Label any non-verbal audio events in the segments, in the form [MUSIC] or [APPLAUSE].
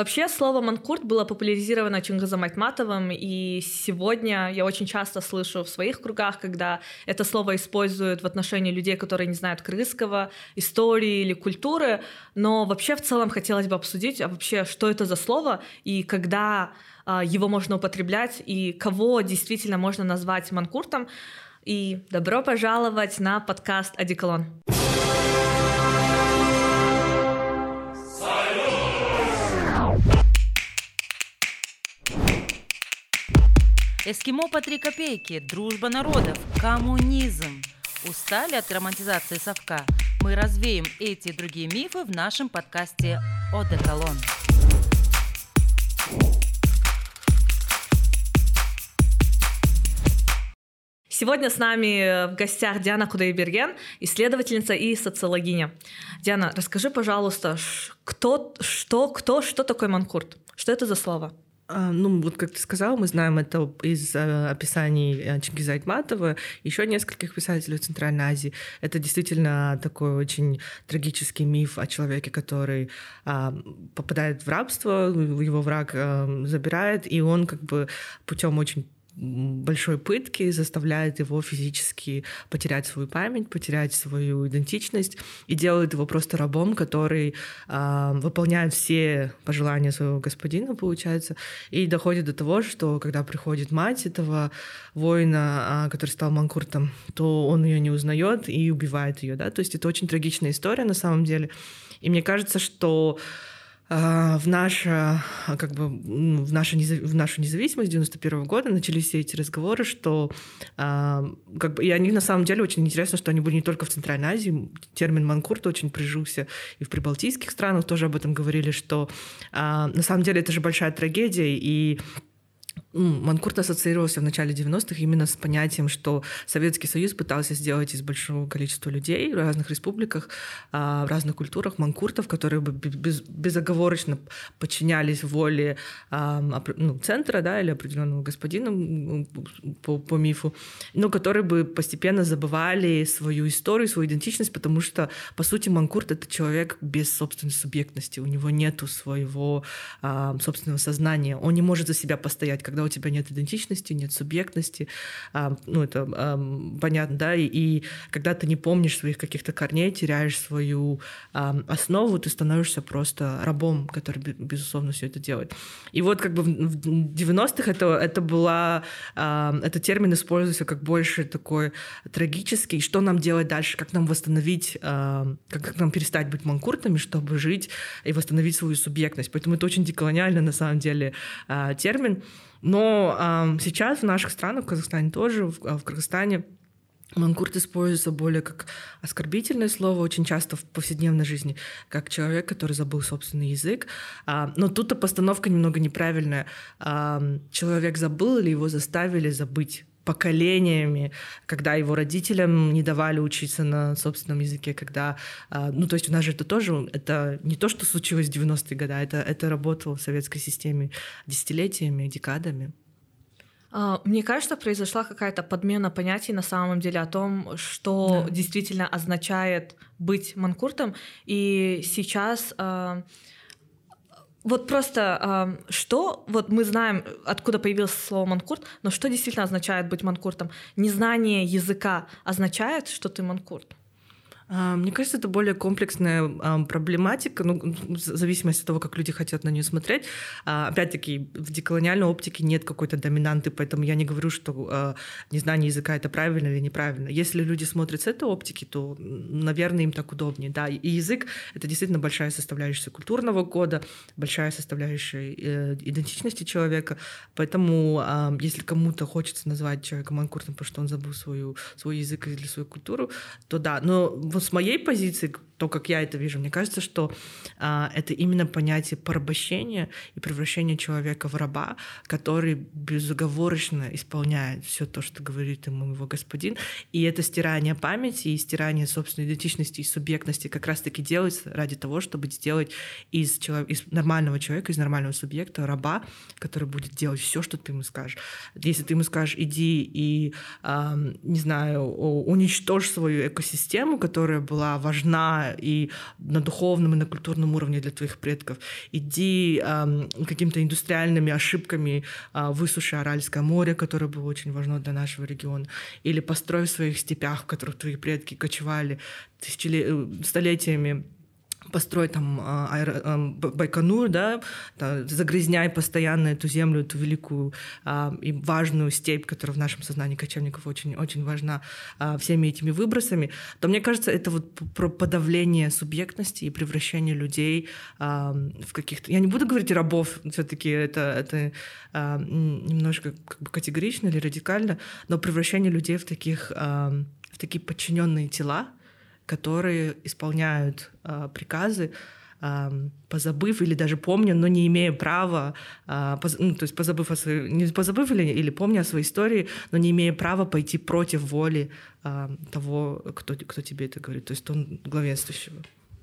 Вообще, слово «манкурт» было популяризировано Чингизом Айтматовым, и сегодня я очень часто слышу в своих кругах, когда это слово используют в отношении людей, которые не знают крымского, истории или культуры, но вообще в целом хотелось бы обсудить, а вообще, что это за слово, и когда а, его можно употреблять, и кого действительно можно назвать манкуртом. И добро пожаловать на подкаст «Одеколон». Эскимо по три копейки, дружба народов, коммунизм. Устали от романтизации совка? Мы развеем эти и другие мифы в нашем подкасте «Одеколон». Сегодня с нами в гостях Диана Кудайберген, исследовательница и социологиня. Диана, расскажи, пожалуйста, кто, что, кто, что такое манкурт? Что это за слово? А, ну, вот как ты сказал, мы знаем это из э, описаний э, Чингиза Айтматова, еще нескольких писателей Центральной Азии. Это действительно такой очень трагический миф о человеке, который а, попадает в рабство, его враг а, забирает, и он как бы путем очень большой пытки заставляет его физически потерять свою память, потерять свою идентичность и делает его просто рабом, который э, выполняет все пожелания своего господина, получается, и доходит до того, что когда приходит мать этого воина, э, который стал манкуртом, то он ее не узнает и убивает ее, да, то есть это очень трагичная история на самом деле, и мне кажется, что в, наше, как бы, в, нашу, в нашу независимость 91 года начались все эти разговоры, что а, как бы, и они на самом деле очень интересно, что они были не только в Центральной Азии. Термин «манкурт» очень прижился и в прибалтийских странах тоже об этом говорили, что а, на самом деле это же большая трагедия, и Манкурт ассоциировался в начале 90-х именно с понятием, что Советский Союз пытался сделать из большого количества людей в разных республиках, а, в разных культурах манкуртов, которые бы без, безоговорочно подчинялись воле а, ну, центра да, или определенного господина по, по мифу, но которые бы постепенно забывали свою историю, свою идентичность, потому что, по сути, манкурт — это человек без собственной субъектности, у него нету своего а, собственного сознания, он не может за себя постоять, когда у тебя нет идентичности, нет субъектности, а, ну, это а, понятно, да, и, и когда ты не помнишь своих каких-то корней, теряешь свою а, основу, ты становишься просто рабом, который, безусловно, все это делает. И вот как бы в 90-х это, это была, а, этот термин использовался как больше такой трагический, что нам делать дальше, как нам восстановить, а, как, как нам перестать быть манкуртами, чтобы жить и восстановить свою субъектность. Поэтому это очень деколониальный на самом деле а, термин. Но э, сейчас в наших странах, в Казахстане тоже, в, в Кыргызстане, Манкурт используется более как оскорбительное слово, очень часто в повседневной жизни, как человек, который забыл собственный язык. А, но тут-то постановка немного неправильная. А, человек забыл или его заставили забыть поколениями, когда его родителям не давали учиться на собственном языке, когда, а, ну, то есть у нас же это тоже, это не то, что случилось в 90-е годы, это, это работало в советской системе десятилетиями, декадами. А, мне кажется, произошла какая-то подмена понятий на самом деле о том, что да. действительно означает быть манкуртом. И сейчас а, вот просто что, вот мы знаем, откуда появилось слово манкурт, но что действительно означает быть манкуртом? Незнание языка означает, что ты манкурт? А, мне кажется, это более комплексная проблематика, ну, в зависимости от того, как люди хотят на нее смотреть. А, опять-таки, в деколониальной оптике нет какой-то доминанты, поэтому я не говорю, что а, незнание языка это правильно или неправильно. Если люди смотрят с этой оптики, то, наверное, им так удобнее. Да, и язык — это действительно большая составляющая культурного кода, большая составляющая э, идентичности человека. Поэтому, если кому-то хочется назвать человека манкуртом, потому что он забыл свою, свой язык или свою культуру, то да. Но с моей позиции, то, как я это вижу, мне кажется, что а, это именно понятие порабощения и превращения человека в раба, который безоговорочно исполняет все то, что говорит ему его господин. И это стирание памяти и стирание собственной идентичности и субъектности как раз-таки делается ради того, чтобы сделать из, человека, из нормального человека, из нормального субъекта раба, который будет делать все, что ты ему скажешь. Если ты ему скажешь, иди и, а, не знаю, уничтожь свою экосистему, которая была важна и на духовном, и на культурном уровне для твоих предков. Иди э, какими-то индустриальными ошибками э, высуши Аральское море, которое было очень важно для нашего региона, или построй в своих степях, в которых твои предки кочевали тысячелетиями, э, столетиями построить там а, а, Байконур, да, да, загрязняй постоянно эту землю, эту великую а, и важную степь, которая в нашем сознании кочевников очень, очень важна а, всеми этими выбросами, то мне кажется, это вот про подавление субъектности и превращение людей а, в каких-то... Я не буду говорить рабов, все таки это, это а, немножко как бы категорично или радикально, но превращение людей в таких, а, в такие подчиненные тела, которые исполняют э, приказы, э, позабыв или даже помня, но не имея права, э, поз, ну, то есть позабыв о своей, не позабыв или, или помня о своей истории, но не имея права пойти против воли э, того, кто, кто тебе это говорит, то есть он главенствующего.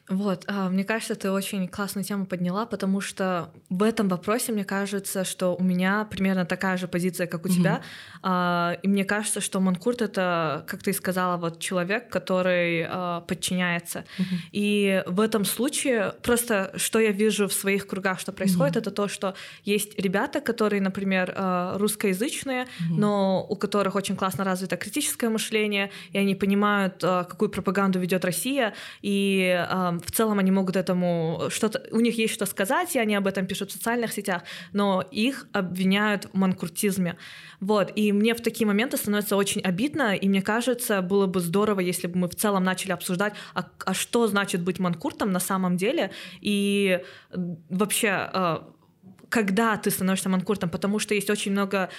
Вот, а, мне кажется, ты очень классную тему подняла, потому что в этом вопросе мне кажется, что у меня примерно такая же позиция, как у mm-hmm. тебя, а, и мне кажется, что Манкурт это, как ты сказала, вот человек, который а, подчиняется, mm-hmm. и в этом случае просто что я вижу в своих кругах, что происходит, mm-hmm. это то, что есть ребята, которые, например, русскоязычные, но у которых очень классно развито критическое мышление, и они понимают, какую пропаганду ведет Россия, и в целом они могут этому что-то, у них есть что сказать, и они об этом пишут в социальных сетях, но их обвиняют в манкуртизме. Вот, и мне в такие моменты становится очень обидно, и мне кажется, было бы здорово, если бы мы в целом начали обсуждать, а, а что значит быть манкуртом на самом деле, и вообще а, когда ты становишься манкуртом, потому что есть очень много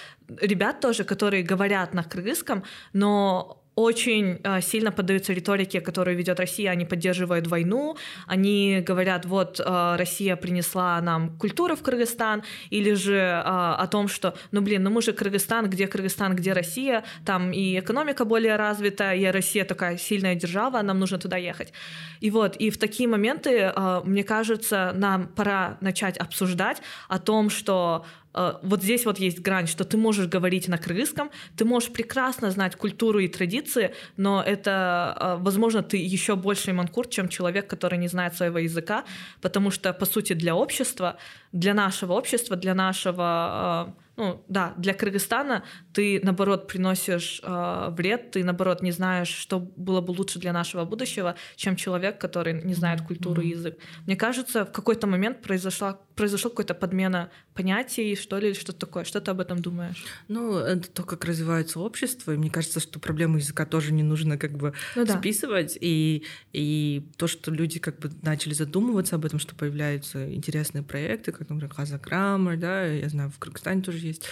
ребят тоже, которые говорят на кыргызском, но очень э, сильно поддаются риторике, которую ведет Россия. Они поддерживают войну, они говорят, вот э, Россия принесла нам культуру в Кыргызстан, или же э, о том, что, ну блин, ну мы же Кыргызстан, где Кыргызстан, где Россия, там и экономика более развита, и Россия такая сильная держава, нам нужно туда ехать. И вот, и в такие моменты, э, мне кажется, нам пора начать обсуждать о том, что вот здесь вот есть грань, что ты можешь говорить на кыргызском, ты можешь прекрасно знать культуру и традиции, но это, э, возможно, ты еще больше манкурт, чем человек, который не знает своего языка, потому что, по сути, для общества, для нашего общества, для нашего э, ну да, для Кыргызстана ты наоборот приносишь э, вред, ты наоборот не знаешь, что было бы лучше для нашего будущего, чем человек, который не знает культуру и язык. Мне кажется, в какой-то момент произошла произошла какая-то подмена понятий, что ли, что-то такое. Что ты об этом думаешь? Ну, это то, как развивается общество, и мне кажется, что проблему языка тоже не нужно как бы ну, да. списывать, и, и то, что люди как бы начали задумываться об этом, что появляются интересные проекты, как, например, Хаза Граммар, да, я знаю, в Кыргызстане тоже есть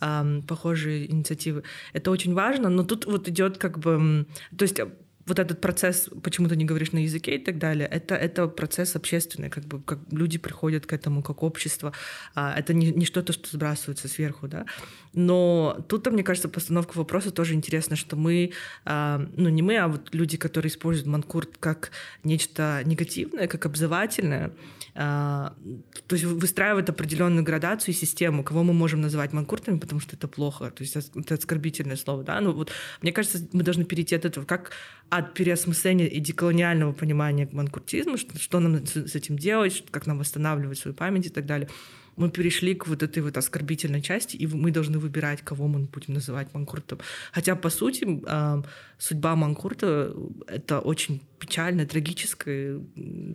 эм, похожие инициативы. Это очень важно, но тут вот идет как бы... То есть вот этот процесс, почему ты не говоришь на языке и так далее, это, это процесс общественный, как бы как люди приходят к этому как общество. А, это не, не что-то, что сбрасывается сверху, да. Но тут, мне кажется, постановка вопроса тоже интересна, что мы, а, ну не мы, а вот люди, которые используют манкурт как нечто негативное, как обзывательное, то есть выстраивают определенную градацию и систему, кого мы можем называть манкуртами, потому что это плохо, то есть это оскорбительное слово, да. Ну вот мне кажется, мы должны перейти от этого, как от переосмысления и деколониального понимания манкуртизма, что, что нам с этим делать, как нам восстанавливать свою память и так далее, мы перешли к вот этой вот оскорбительной части, и мы должны выбирать, кого мы будем называть манкуртом. Хотя, по сути, судьба манкурта — это очень печальная, трагическая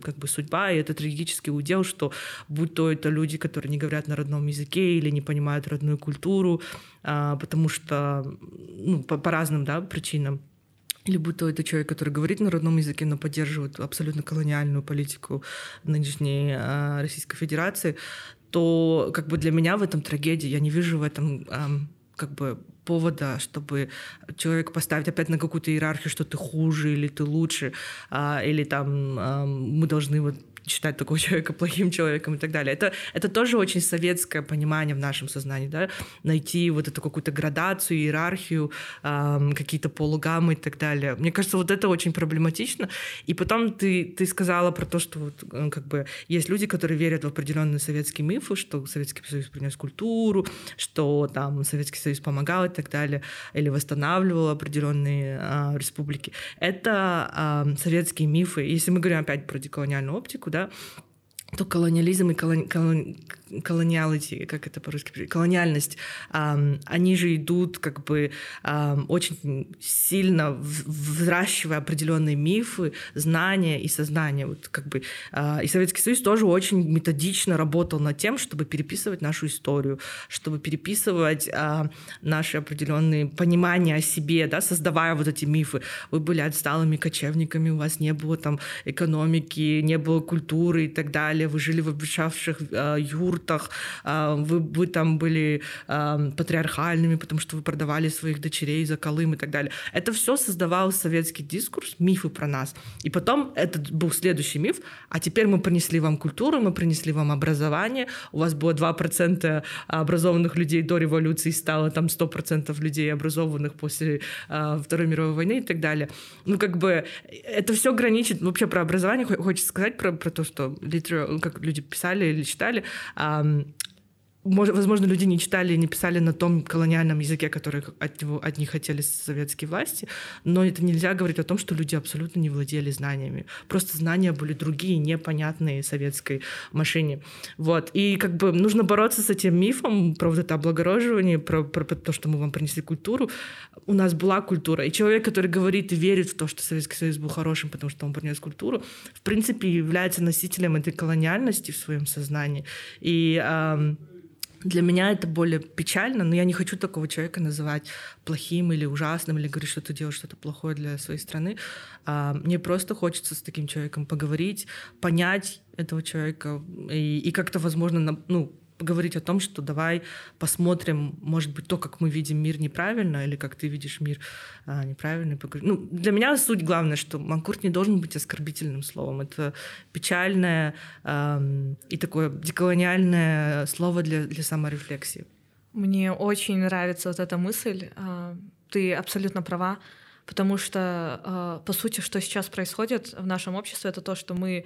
как бы судьба, и это трагический удел, что будь то это люди, которые не говорят на родном языке или не понимают родную культуру, а, потому что ну, по, по разным да, причинам, или будь то это человек, который говорит на родном языке, но поддерживает абсолютно колониальную политику нынешней э, Российской Федерации, то как бы для меня в этом трагедия, я не вижу в этом э, как бы повода, чтобы человека поставить опять на какую-то иерархию, что ты хуже или ты лучше, а, или там а, мы должны вот считать такого [LAUGHS] человека плохим человеком и так далее. Это, это тоже очень советское понимание в нашем сознании, да, найти вот эту какую-то градацию, иерархию, э, какие-то полугаммы и так далее. Мне кажется, вот это очень проблематично. И потом ты, ты сказала про то, что вот, э, как бы есть люди, которые верят в определенные советские мифы, что Советский Союз принес культуру, что там Советский Союз помогал и так далее, или восстанавливал определенные э, республики. Это э, советские мифы. Если мы говорим опять про деколониальную оптику, да, то колониализм и колони, колони, колониалити, как это по-русски, колониальность, они же идут как бы очень сильно взращивая определенные мифы, знания и сознание. Вот как бы э, и Советский Союз тоже очень методично работал над тем, чтобы переписывать нашу историю, чтобы переписывать э, наши определенные понимания о себе, да, создавая вот эти мифы. Вы были отсталыми кочевниками, у вас не было там экономики, не было культуры и так далее, вы жили в обветшавших э, юртах, а, вы, вы там были а, патриархальными, потому что вы продавали своих дочерей за Колым и так далее. Это все создавал советский дискурс, мифы про нас. И потом этот был следующий миф, а теперь мы принесли вам культуру, мы принесли вам образование, у вас было 2% образованных людей до революции, стало там 100% людей образованных после а, Второй мировой войны и так далее. Ну, как бы это все граничит, вообще про образование хочется сказать, про, про то, что литер, как люди писали или читали, возможно, люди не читали не писали на том колониальном языке, который от, него, от них хотели советские власти, но это нельзя говорить о том, что люди абсолютно не владели знаниями. Просто знания были другие, непонятные советской машине. Вот. И как бы нужно бороться с этим мифом про вот это облагороживание, про, про, про то, что мы вам принесли культуру. У нас была культура. И человек, который говорит и верит в то, что Советский Союз был хорошим, потому что он принес культуру, в принципе, является носителем этой колониальности в своем сознании. И эм, для меня это более печально, но я не хочу такого человека называть плохим или ужасным, или говорить, что ты делаешь что-то плохое для своей страны. А, мне просто хочется с таким человеком поговорить, понять этого человека и, и как-то, возможно, ну, поговорить о том, что давай посмотрим, может быть, то, как мы видим мир неправильно, или как ты видишь мир а, неправильно. Ну, для меня суть главная, что манкурт не должен быть оскорбительным словом. Это печальное эм, и такое деколониальное слово для, для саморефлексии. Мне очень нравится вот эта мысль. А, ты абсолютно права, потому что, а, по сути, что сейчас происходит в нашем обществе, это то, что мы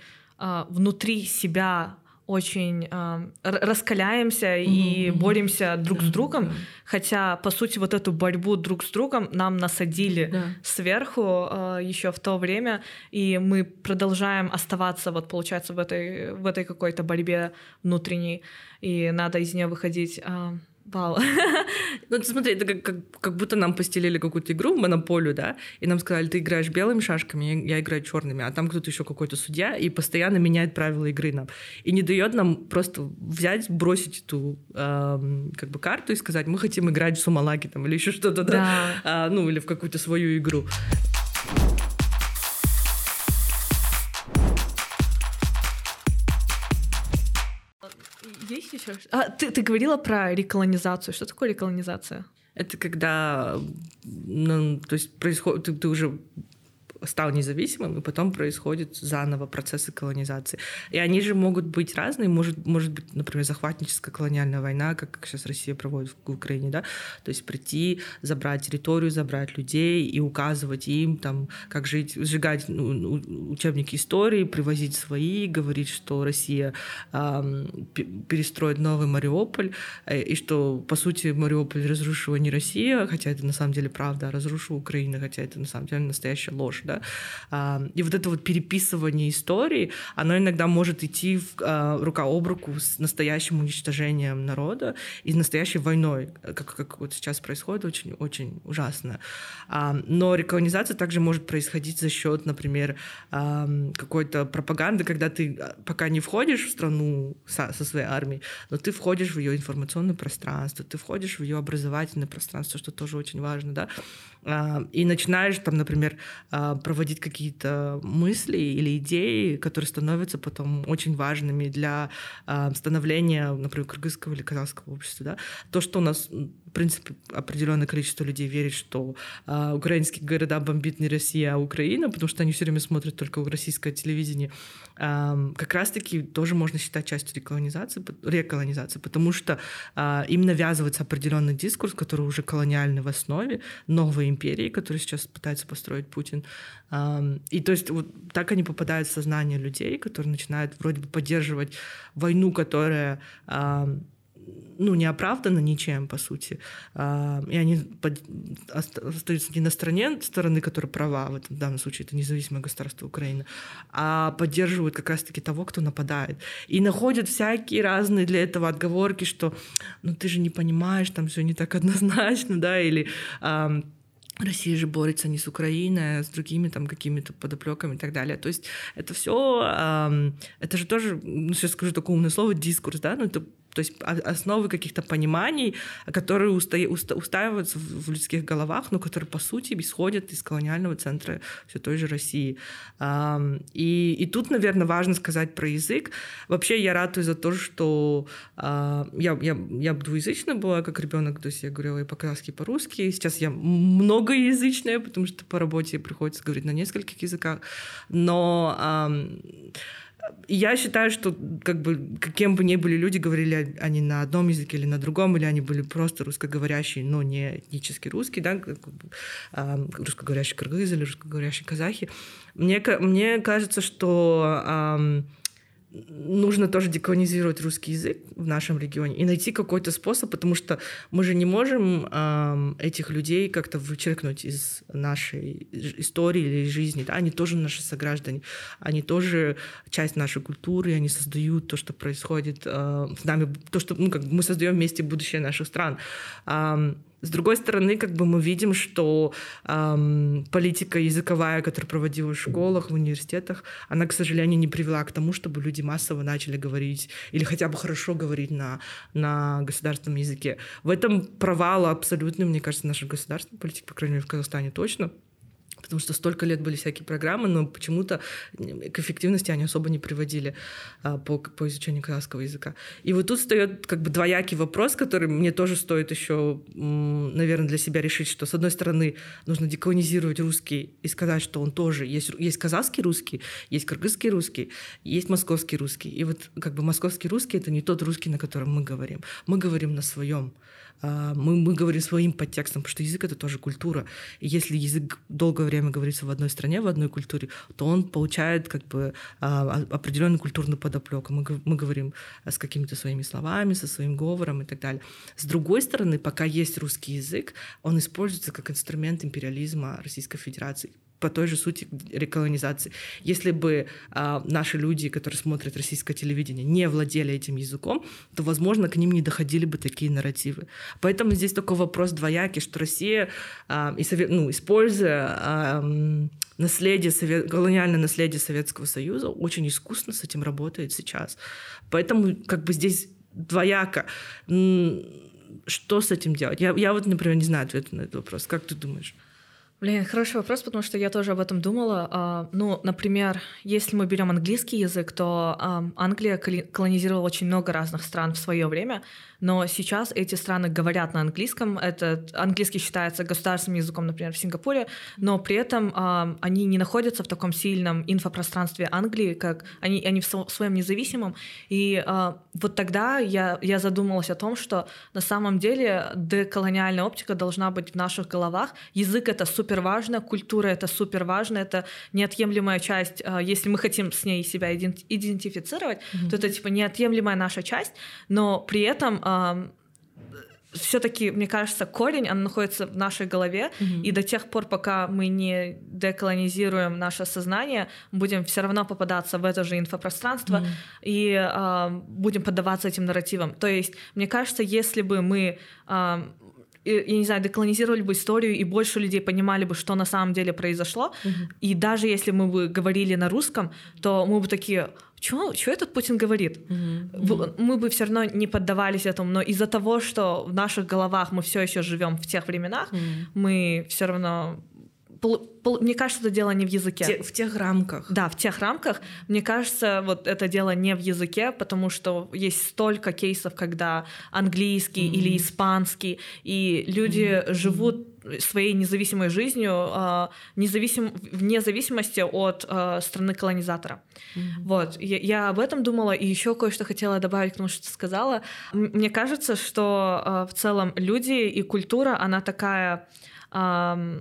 внутри себя очень э, раскаляемся mm-hmm. и боремся друг yeah, с другом, yeah. хотя по сути вот эту борьбу друг с другом нам насадили yeah. сверху э, еще в то время, и мы продолжаем оставаться вот получается в этой в этой какой-то борьбе внутренней, и надо из нее выходить. Э, Вау. [LAUGHS] ну, смотри, это как, как, как будто нам постелили какую-то игру в монополию, да, и нам сказали, ты играешь белыми шашками, я, я играю черными, а там кто-то еще какой-то судья, и постоянно меняет правила игры нам. И не дает нам просто взять, бросить эту эм, как бы карту и сказать, мы хотим играть в Сумалаки там или еще что-то, да, да. А, ну, или в какую-то свою игру. Еще? А, ты, ты говорила про реколонизацию. Что такое реколонизация? Это когда, ну, то есть происходит, ты, ты уже стал независимым, и потом происходит заново процессы колонизации. И они же могут быть разные. Может, может быть, например, захватническая колониальная война, как сейчас Россия проводит в Украине, да? То есть прийти, забрать территорию, забрать людей и указывать им, там, как жить, сжигать ну, учебники истории, привозить свои, говорить, что Россия эм, перестроит новый Мариуполь, э, и что, по сути, Мариуполь разрушила не Россия, хотя это на самом деле правда, а разрушила Украина, хотя это на самом деле настоящая ложь, да? Да, и вот это вот переписывание истории, оно иногда может идти в, а, рука об руку с настоящим уничтожением народа и настоящей войной, как, как вот сейчас происходит, очень, очень ужасно. Но реколонизация также может происходить за счет, например, какой-то пропаганды, когда ты а, пока не входишь в страну со своей армией, но ты входишь в ее информационное пространство, ты входишь в ее образовательное пространство, что тоже очень важно, да, и начинаешь там, например, проводить какие-то мысли или идеи, которые становятся потом очень важными для становления, например, кыргызского или казахского общества. Да? То, что у нас принципе, определенное количество людей верит, что а, украинские города бомбит не Россия, а Украина, потому что они все время смотрят только российское телевидение. А, как раз-таки тоже можно считать частью реколонизации, реколонизации потому что а, им навязывается определенный дискурс, который уже колониальный в основе новой империи, которую сейчас пытается построить Путин. И то есть вот так они попадают в сознание людей, которые начинают вроде бы поддерживать войну, которая ну, не оправдано ничем, по сути. И они остаются не на стороне стороны, которая права, в этом данном случае это независимое государство Украины, а поддерживают как раз-таки того, кто нападает. И находят всякие разные для этого отговорки, что ну ты же не понимаешь, там все не так однозначно, [LAUGHS] да, или Россия же борется не с Украиной, а с другими там какими-то подоплеками и так далее. То есть это все, это же тоже, ну, сейчас скажу такое умное слово, дискурс, да, ну это то есть основы каких-то пониманий, которые уста устаиваются в людских головах, но которые, по сути, исходят из колониального центра все той же России. И, и тут, наверное, важно сказать про язык. Вообще я радуюсь за то, что а, я, я, я двуязычная была как ребенок, то есть я говорила и по-казахски, и по-русски. Сейчас я многоязычная, потому что по работе приходится говорить на нескольких языках. Но я считаю, что как бы кем бы ни были люди, говорили они на одном языке или на другом, или они были просто русскоговорящие, но не этнически русские, да, русскоговорящие кыргызы или русскоговорящие казахи. Мне, мне кажется, что нужно тоже деколонизировать русский язык в нашем регионе и найти какой-то способ, потому что мы же не можем э, этих людей как-то вычеркнуть из нашей истории или жизни. Да? Они тоже наши сограждане, они тоже часть нашей культуры, они создают то, что происходит э, с нами, то, что ну, как мы создаем вместе будущее наших стран. Э, с другой стороны, как бы мы видим, что эм, политика языковая, которая проводилась в школах, в университетах, она, к сожалению, не привела к тому, чтобы люди массово начали говорить или хотя бы хорошо говорить на, на государственном языке. В этом провал абсолютный, мне кажется, нашей государственной политики, по крайней мере, в Казахстане точно потому что столько лет были всякие программы, но почему-то к эффективности они особо не приводили а, по, по изучению казахского языка. И вот тут встает как бы двоякий вопрос, который мне тоже стоит еще, наверное, для себя решить, что с одной стороны нужно деколонизировать русский и сказать, что он тоже есть, есть казахский русский, есть кыргызский русский, есть московский русский. И вот как бы московский русский это не тот русский, на котором мы говорим. Мы говорим на своем. А, мы, мы говорим своим подтекстом, потому что язык — это тоже культура. И если язык долгое время говорится в одной стране, в одной культуре, то он получает как бы а, определенную культурную подоплеку. Мы, мы говорим с какими-то своими словами, со своим говором и так далее. С другой стороны, пока есть русский язык, он используется как инструмент империализма Российской Федерации по той же сути реколонизации. Если бы э, наши люди, которые смотрят российское телевидение, не владели этим языком, то, возможно, к ним не доходили бы такие нарративы. Поэтому здесь такой вопрос двоякий, что Россия, э, и совет, ну, используя э, наследие, совет, колониальное наследие Советского Союза, очень искусно с этим работает сейчас. Поэтому как бы здесь двояко. Что с этим делать? Я, я вот, например, не знаю ответа на этот вопрос. Как ты думаешь? Блин, хороший вопрос, потому что я тоже об этом думала. А, ну, например, если мы берем английский язык, то Англия колонизировала очень много разных стран в свое время, но сейчас эти страны говорят на английском. Это английский считается государственным языком, например, в Сингапуре, но при этом э, они не находятся в таком сильном инфопространстве Англии, как они, они в своем независимом. И э, вот тогда я, я задумалась о том, что на самом деле деколониальная оптика должна быть в наших головах. Язык — это супер важно, культура — это супер важно, это неотъемлемая часть. Э, если мы хотим с ней себя идентифицировать, mm-hmm. то это типа неотъемлемая наша часть, но при этом э, все-таки, мне кажется, корень, он находится в нашей голове, mm-hmm. и до тех пор, пока мы не деколонизируем наше сознание, будем все равно попадаться в это же инфопространство mm-hmm. и э, будем поддаваться этим нарративам. То есть, мне кажется, если бы мы э, я не знаю, деколонизировали бы историю, и больше людей понимали бы, что на самом деле произошло. Mm-hmm. И даже если мы бы говорили на русском, то мы бы такие, что этот Путин говорит? Mm-hmm. Мы бы все равно не поддавались этому, но из-за того, что в наших головах мы все еще живем в тех временах, mm-hmm. мы все равно мне кажется, это дело не в языке. Те, в тех рамках. Да, в тех рамках. Мне кажется, вот это дело не в языке, потому что есть столько кейсов, когда английский mm-hmm. или испанский, и люди mm-hmm. живут своей независимой жизнью, э, независим, вне зависимости от э, страны колонизатора. Mm-hmm. Вот, я, я об этом думала, и еще кое-что хотела добавить к тому, что ты сказала. Мне кажется, что э, в целом люди и культура, она такая... Э,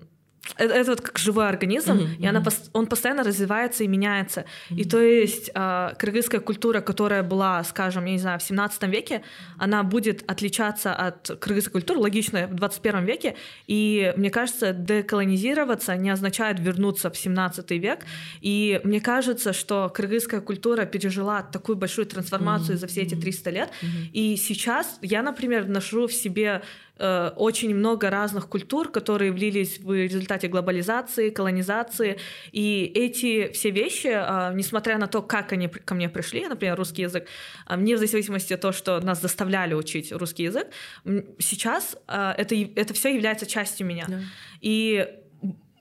это, это вот как живой организм, mm-hmm. и она, он постоянно развивается и меняется. Mm-hmm. И то есть э, кыргызская культура, которая была, скажем, я не знаю, в 17 веке, она будет отличаться от кыргызской культуры, логично, в 21 веке. И мне кажется, деколонизироваться не означает вернуться в 17 век. И мне кажется, что кыргызская культура пережила такую большую трансформацию mm-hmm. за все эти 300 лет. Mm-hmm. И сейчас я, например, ношу в себе очень много разных культур, которые влились в результате глобализации, колонизации. И эти все вещи, э, несмотря на то, как они ко мне пришли, например, русский язык, э, вне зависимости от того, что нас заставляли учить русский язык, сейчас это, это все является частью меня. Да. И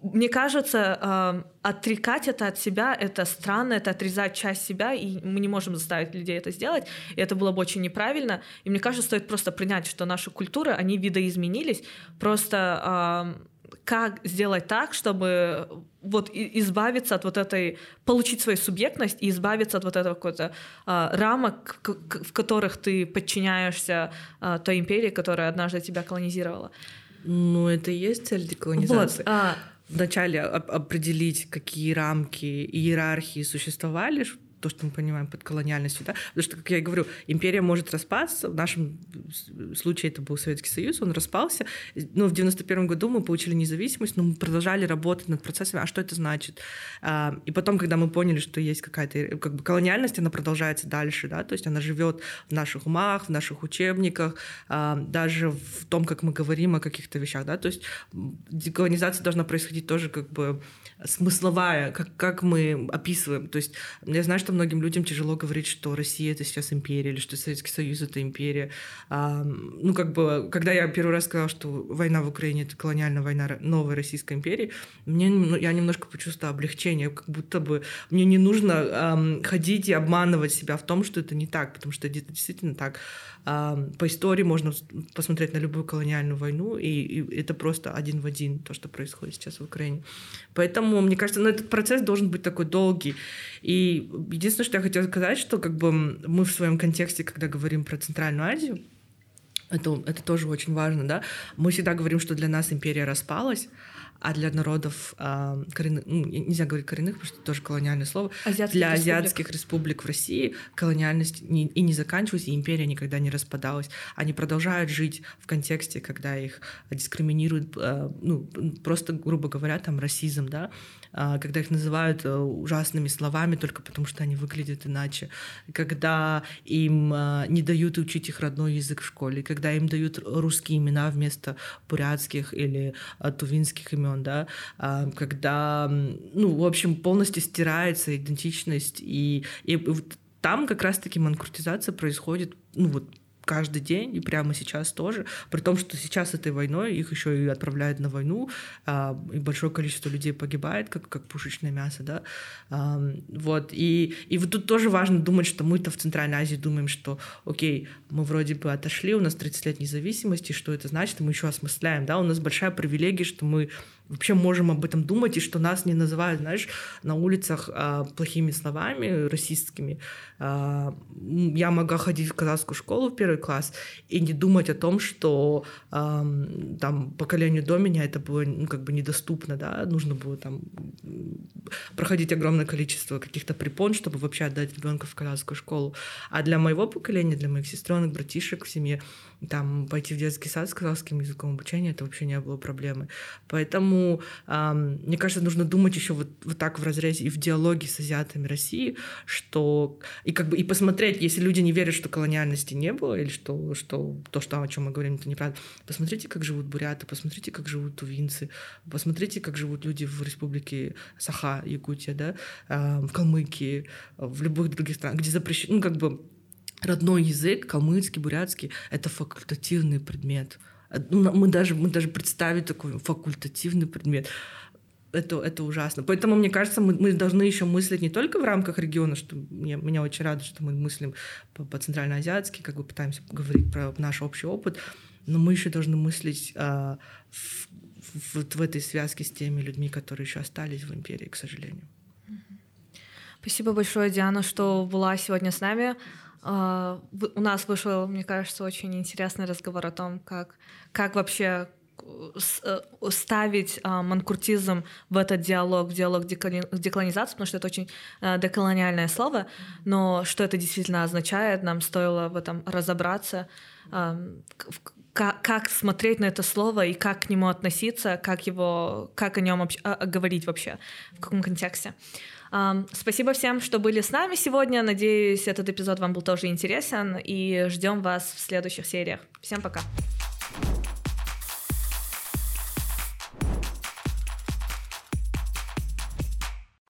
мне кажется, э, отрекать это от себя — это странно, это отрезать часть себя, и мы не можем заставить людей это сделать, и это было бы очень неправильно. И мне кажется, стоит просто принять, что наши культуры, они видоизменились, просто э, как сделать так, чтобы вот избавиться от вот этой, получить свою субъектность и избавиться от вот этого какой-то э, рамок, в которых ты подчиняешься э, той империи, которая однажды тебя колонизировала. Ну, это и есть цель деколонизации. Вот, а, вначале определить, какие рамки и иерархии существовали, то, что мы понимаем под колониальностью, да, потому что, как я и говорю, империя может распасться, в нашем случае это был Советский Союз, он распался, но в 91 году мы получили независимость, но мы продолжали работать над процессами, а что это значит? А, и потом, когда мы поняли, что есть какая-то, как бы колониальность, она продолжается дальше, да, то есть она живет в наших умах, в наших учебниках, а, даже в том, как мы говорим о каких-то вещах, да, то есть деколонизация должна происходить тоже как бы смысловая, как, как мы описываем. То есть я знаю, что многим людям тяжело говорить, что Россия — это сейчас империя, или что Советский Союз — это империя. А, ну, как бы, когда я первый раз сказала, что война в Украине — это колониальная война новой Российской империи, мне, ну, я немножко почувствовала облегчение, как будто бы мне не нужно а, ходить и обманывать себя в том, что это не так, потому что это действительно так. По истории можно посмотреть на любую колониальную войну, и, и это просто один в один то, что происходит сейчас в Украине. Поэтому, мне кажется, ну, этот процесс должен быть такой долгий. И единственное, что я хотела сказать, что как бы мы в своем контексте, когда говорим про Центральную Азию, это, это тоже очень важно, да. Мы всегда говорим, что для нас империя распалась, а для народов э, коренных, ну, нельзя говорить коренных, потому что это тоже колониальное слово, Азиатских для республик. азиатских республик в России колониальность не, и не заканчивалась, и империя никогда не распадалась. Они продолжают жить в контексте, когда их дискриминируют, э, ну, просто, грубо говоря, там расизм, да, а, когда их называют э, ужасными словами только потому, что они выглядят иначе, когда им а, не дают учить их родной язык в школе, когда им дают русские имена вместо бурятских или а, тувинских имен, да, когда, ну, в общем, полностью стирается идентичность, и, и там как раз-таки манкуртизация происходит, ну, вот каждый день, и прямо сейчас тоже, при том, что сейчас этой войной их еще и отправляют на войну, а, и большое количество людей погибает, как, как пушечное мясо, да, вот, и, и вот тут тоже важно думать, что мы-то в Центральной Азии думаем, что, окей, мы вроде бы отошли, у нас 30 лет независимости, что это значит, мы еще осмысляем, да, у нас большая привилегия, что мы вообще можем об этом думать, и что нас не называют, знаешь, на улицах а, плохими словами, расистскими. А, я могла ходить в казахскую школу в первый класс и не думать о том, что а, там поколению до меня это было ну, как бы недоступно, да, нужно было там проходить огромное количество каких-то препон, чтобы вообще отдать ребенка в казахскую школу. А для моего поколения, для моих сестренок, братишек в семье, там пойти в детский сад с казахским языком обучения, это вообще не было проблемы. Поэтому, эм, мне кажется, нужно думать еще вот, вот так в разрезе и в диалоге с азиатами России, что и как бы и посмотреть, если люди не верят, что колониальности не было, или что, что то, что, о чем мы говорим, это неправда, посмотрите, как живут буряты, посмотрите, как живут тувинцы, посмотрите, как живут люди в республике Саха, Якутия, да, э, в Калмыкии, в любых других странах, где запрещено, ну, как бы родной язык, калмыцкий, бурятский, это факультативный предмет. Ну, мы даже, мы даже представить такой факультативный предмет. это, это ужасно. Поэтому, мне кажется, мы, мы должны еще мыслить не только в рамках региона, что мне, меня очень радует, что мы мыслим по, по центральноазиатски, как бы пытаемся говорить про наш общий опыт, но мы еще должны мыслить а, в, в, в этой связке с теми людьми, которые еще остались в империи, к сожалению. Спасибо большое, Диана, что была сегодня с нами. А, у нас вышел, мне кажется, очень интересный разговор о том, как, как вообще э, ставить а, манкуртизм в этот диалог, в диалог деколонизации, потому что это очень а, деколониальное слово, но что это действительно означает, нам стоило в этом разобраться, как, как смотреть на это слово и как к нему относиться, как его, как о нем говорить вообще, в каком контексте. Спасибо всем, что были с нами сегодня. Надеюсь, этот эпизод вам был тоже интересен. И ждем вас в следующих сериях. Всем пока.